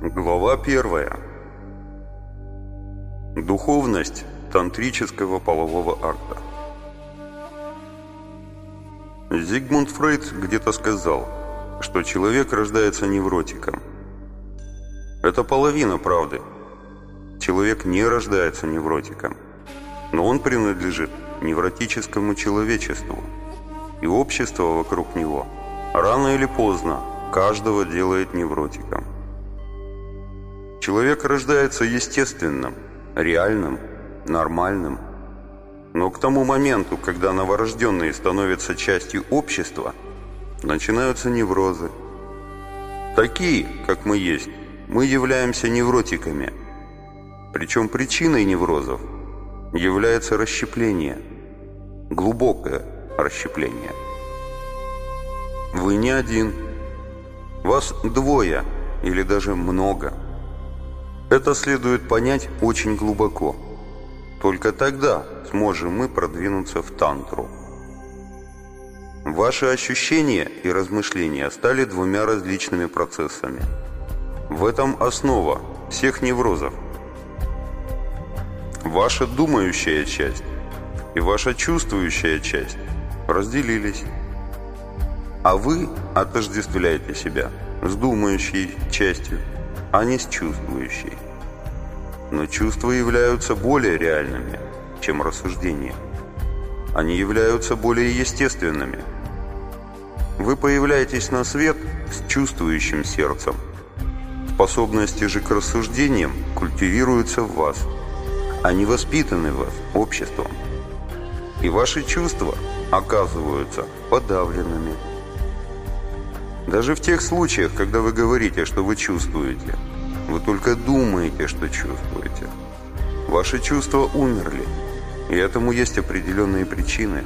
Глава первая. Духовность тантрического полового акта. Зигмунд Фрейд где-то сказал, что человек рождается невротиком. Это половина правды. Человек не рождается невротиком, но он принадлежит невротическому человечеству, и общество вокруг него рано или поздно каждого делает невротиком. Человек рождается естественным, реальным, нормальным. Но к тому моменту, когда новорожденные становятся частью общества, начинаются неврозы. Такие, как мы есть, мы являемся невротиками. Причем причиной неврозов является расщепление, глубокое расщепление. Вы не один, вас двое или даже много – это следует понять очень глубоко. Только тогда сможем мы продвинуться в тантру. Ваши ощущения и размышления стали двумя различными процессами. В этом основа всех неврозов. Ваша думающая часть и ваша чувствующая часть разделились. А вы отождествляете себя с думающей частью а не с чувствующей. Но чувства являются более реальными, чем рассуждения. Они являются более естественными. Вы появляетесь на свет с чувствующим сердцем. Способности же к рассуждениям культивируются в вас. Они воспитаны в вас обществом. И ваши чувства оказываются подавленными. Даже в тех случаях, когда вы говорите, что вы чувствуете, вы только думаете, что чувствуете. Ваши чувства умерли, и этому есть определенные причины.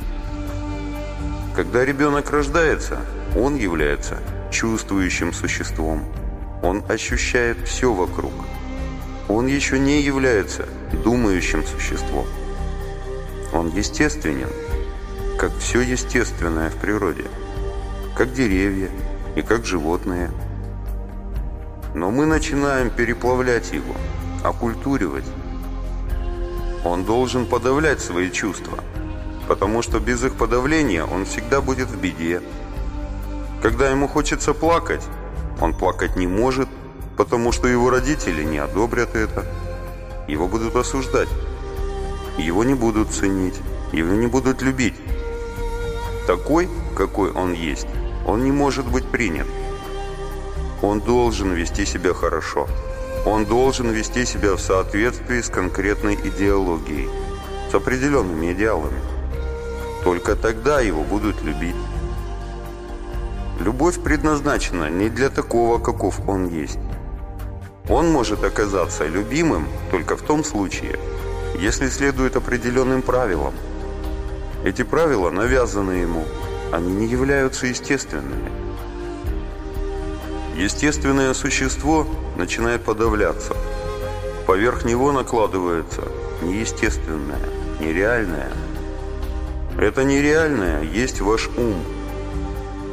Когда ребенок рождается, он является чувствующим существом. Он ощущает все вокруг. Он еще не является думающим существом. Он естественен, как все естественное в природе, как деревья, и как животные. Но мы начинаем переплавлять его, окультуривать. Он должен подавлять свои чувства, потому что без их подавления он всегда будет в беде. Когда ему хочется плакать, он плакать не может, потому что его родители не одобрят это. Его будут осуждать. Его не будут ценить, его не будут любить. Такой, какой он есть, он не может быть принят. Он должен вести себя хорошо. Он должен вести себя в соответствии с конкретной идеологией, с определенными идеалами. Только тогда его будут любить. Любовь предназначена не для такого, каков он есть. Он может оказаться любимым только в том случае, если следует определенным правилам. Эти правила навязаны ему – они не являются естественными. Естественное существо начинает подавляться. Поверх него накладывается неестественное, нереальное. Это нереальное есть ваш ум.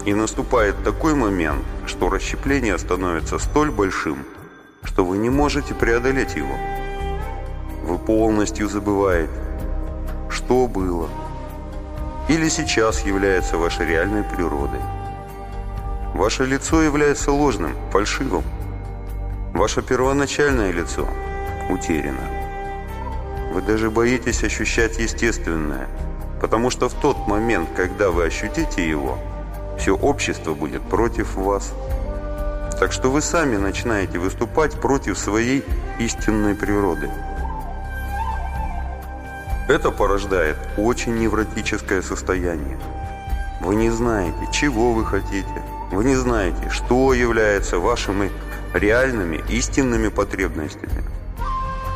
И наступает такой момент, что расщепление становится столь большим, что вы не можете преодолеть его. Вы полностью забываете, что было, или сейчас является вашей реальной природой. Ваше лицо является ложным, фальшивым. Ваше первоначальное лицо утеряно. Вы даже боитесь ощущать естественное, потому что в тот момент, когда вы ощутите его, все общество будет против вас. Так что вы сами начинаете выступать против своей истинной природы. Это порождает очень невротическое состояние. Вы не знаете, чего вы хотите. Вы не знаете, что является вашими реальными, истинными потребностями.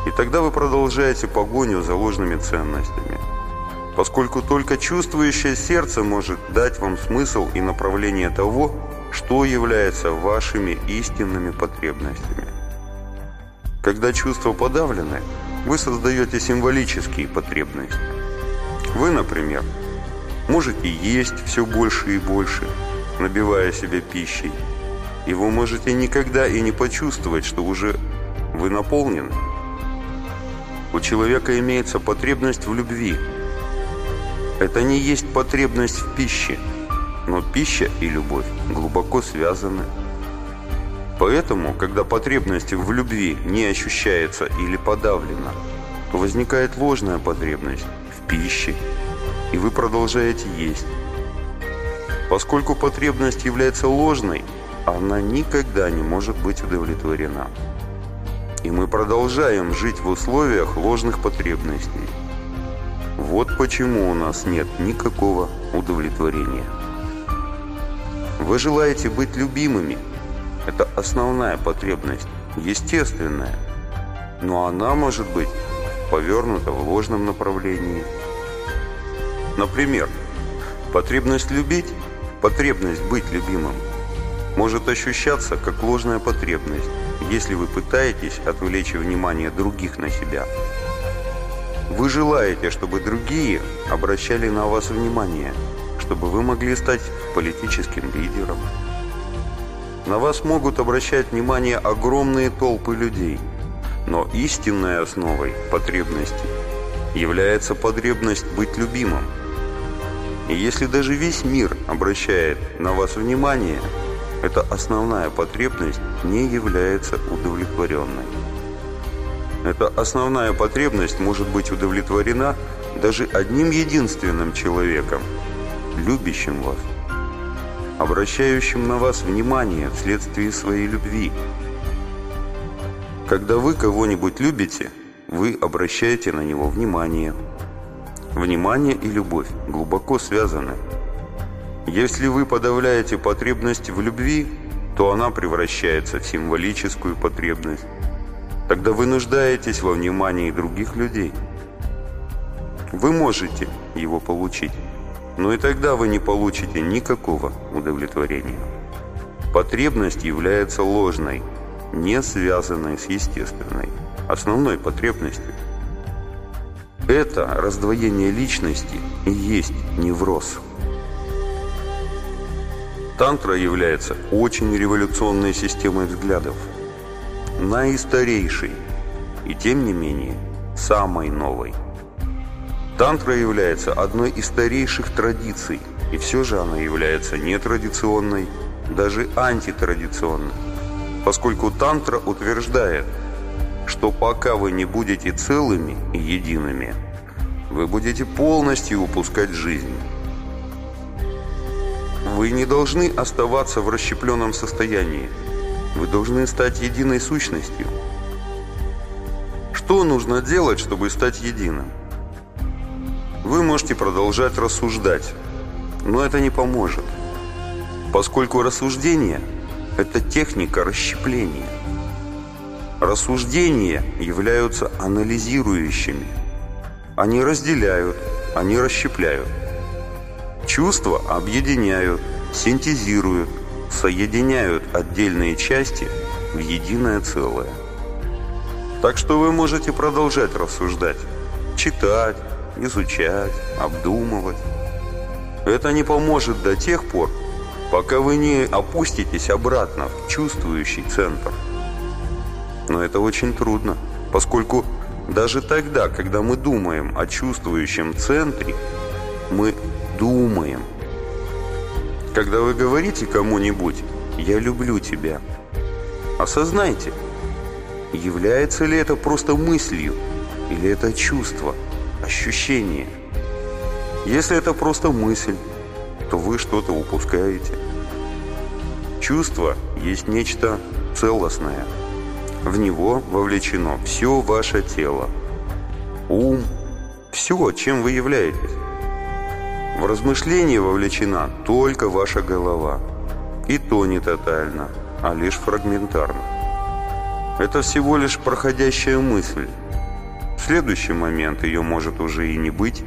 И тогда вы продолжаете погоню за ложными ценностями. Поскольку только чувствующее сердце может дать вам смысл и направление того, что является вашими истинными потребностями. Когда чувства подавлены, вы создаете символические потребности. Вы, например, можете есть все больше и больше, набивая себя пищей. и вы можете никогда и не почувствовать, что уже вы наполнены. У человека имеется потребность в любви. Это не есть потребность в пище, но пища и любовь глубоко связаны. Поэтому, когда потребность в любви не ощущается или подавлена, то возникает ложная потребность в пище, и вы продолжаете есть. Поскольку потребность является ложной, она никогда не может быть удовлетворена. И мы продолжаем жить в условиях ложных потребностей. Вот почему у нас нет никакого удовлетворения. Вы желаете быть любимыми. Это основная потребность, естественная. Но она может быть повернута в ложном направлении. Например, потребность любить, потребность быть любимым может ощущаться как ложная потребность, если вы пытаетесь отвлечь внимание других на себя. Вы желаете, чтобы другие обращали на вас внимание, чтобы вы могли стать политическим лидером. На вас могут обращать внимание огромные толпы людей, но истинной основой потребности является потребность быть любимым. И если даже весь мир обращает на вас внимание – эта основная потребность не является удовлетворенной. Эта основная потребность может быть удовлетворена даже одним единственным человеком, любящим вас, обращающим на вас внимание вследствие своей любви. Когда вы кого-нибудь любите, вы обращаете на него внимание. Внимание и любовь глубоко связаны – если вы подавляете потребность в любви, то она превращается в символическую потребность. Тогда вы нуждаетесь во внимании других людей. Вы можете его получить, но и тогда вы не получите никакого удовлетворения. Потребность является ложной, не связанной с естественной, основной потребностью. Это раздвоение личности и есть невроз. Тантра является очень революционной системой взглядов, наистарейшей и тем не менее самой новой. Тантра является одной из старейших традиций, и все же она является нетрадиционной, даже антитрадиционной, поскольку тантра утверждает, что пока вы не будете целыми и едиными, вы будете полностью упускать жизнь. Вы не должны оставаться в расщепленном состоянии. Вы должны стать единой сущностью. Что нужно делать, чтобы стать единым? Вы можете продолжать рассуждать, но это не поможет, поскольку рассуждение – это техника расщепления. Рассуждения являются анализирующими. Они разделяют, они расщепляют. Чувства объединяют, синтезируют, соединяют отдельные части в единое целое. Так что вы можете продолжать рассуждать, читать, изучать, обдумывать. Это не поможет до тех пор, пока вы не опуститесь обратно в чувствующий центр. Но это очень трудно, поскольку даже тогда, когда мы думаем о чувствующем центре, мы думаем. Когда вы говорите кому-нибудь «я люблю тебя», осознайте, является ли это просто мыслью или это чувство, ощущение. Если это просто мысль, то вы что-то упускаете. Чувство есть нечто целостное. В него вовлечено все ваше тело, ум, все, чем вы являетесь. В размышление вовлечена только ваша голова. И то не тотально, а лишь фрагментарно. Это всего лишь проходящая мысль. Следующий момент ее может уже и не быть.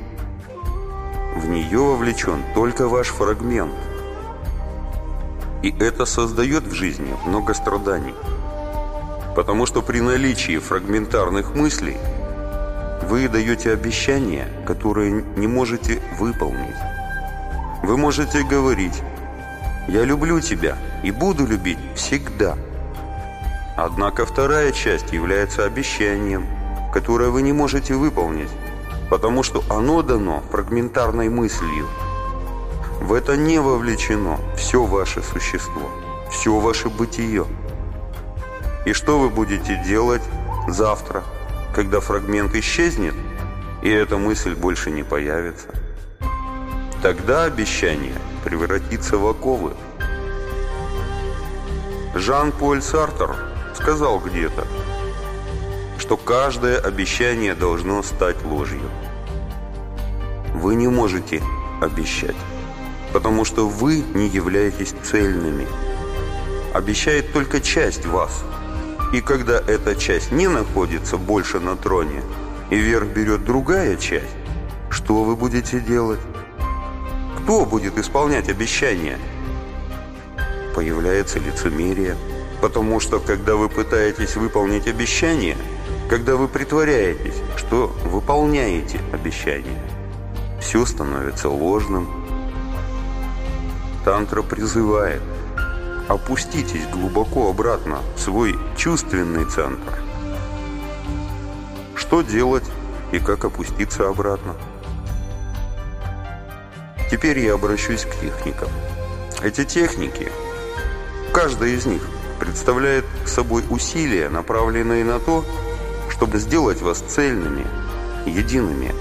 В нее вовлечен только ваш фрагмент. И это создает в жизни много страданий. Потому что при наличии фрагментарных мыслей – вы даете обещания, которые не можете выполнить. Вы можете говорить «Я люблю тебя и буду любить всегда». Однако вторая часть является обещанием, которое вы не можете выполнить, потому что оно дано фрагментарной мыслью. В это не вовлечено все ваше существо, все ваше бытие. И что вы будете делать завтра, когда фрагмент исчезнет, и эта мысль больше не появится? Тогда обещание превратится в оковы. Жан-Поль Сартер сказал где-то, что каждое обещание должно стать ложью. Вы не можете обещать, потому что вы не являетесь цельными. Обещает только часть вас. И когда эта часть не находится больше на троне, и верх берет другая часть, что вы будете делать? Кто будет исполнять обещания? Появляется лицемерие, потому что когда вы пытаетесь выполнить обещание, когда вы притворяетесь, что выполняете обещание, все становится ложным. Тантра призывает опуститесь глубоко обратно в свой чувственный центр. Что делать и как опуститься обратно? Теперь я обращусь к техникам. Эти техники, каждая из них представляет собой усилия, направленные на то, чтобы сделать вас цельными, едиными,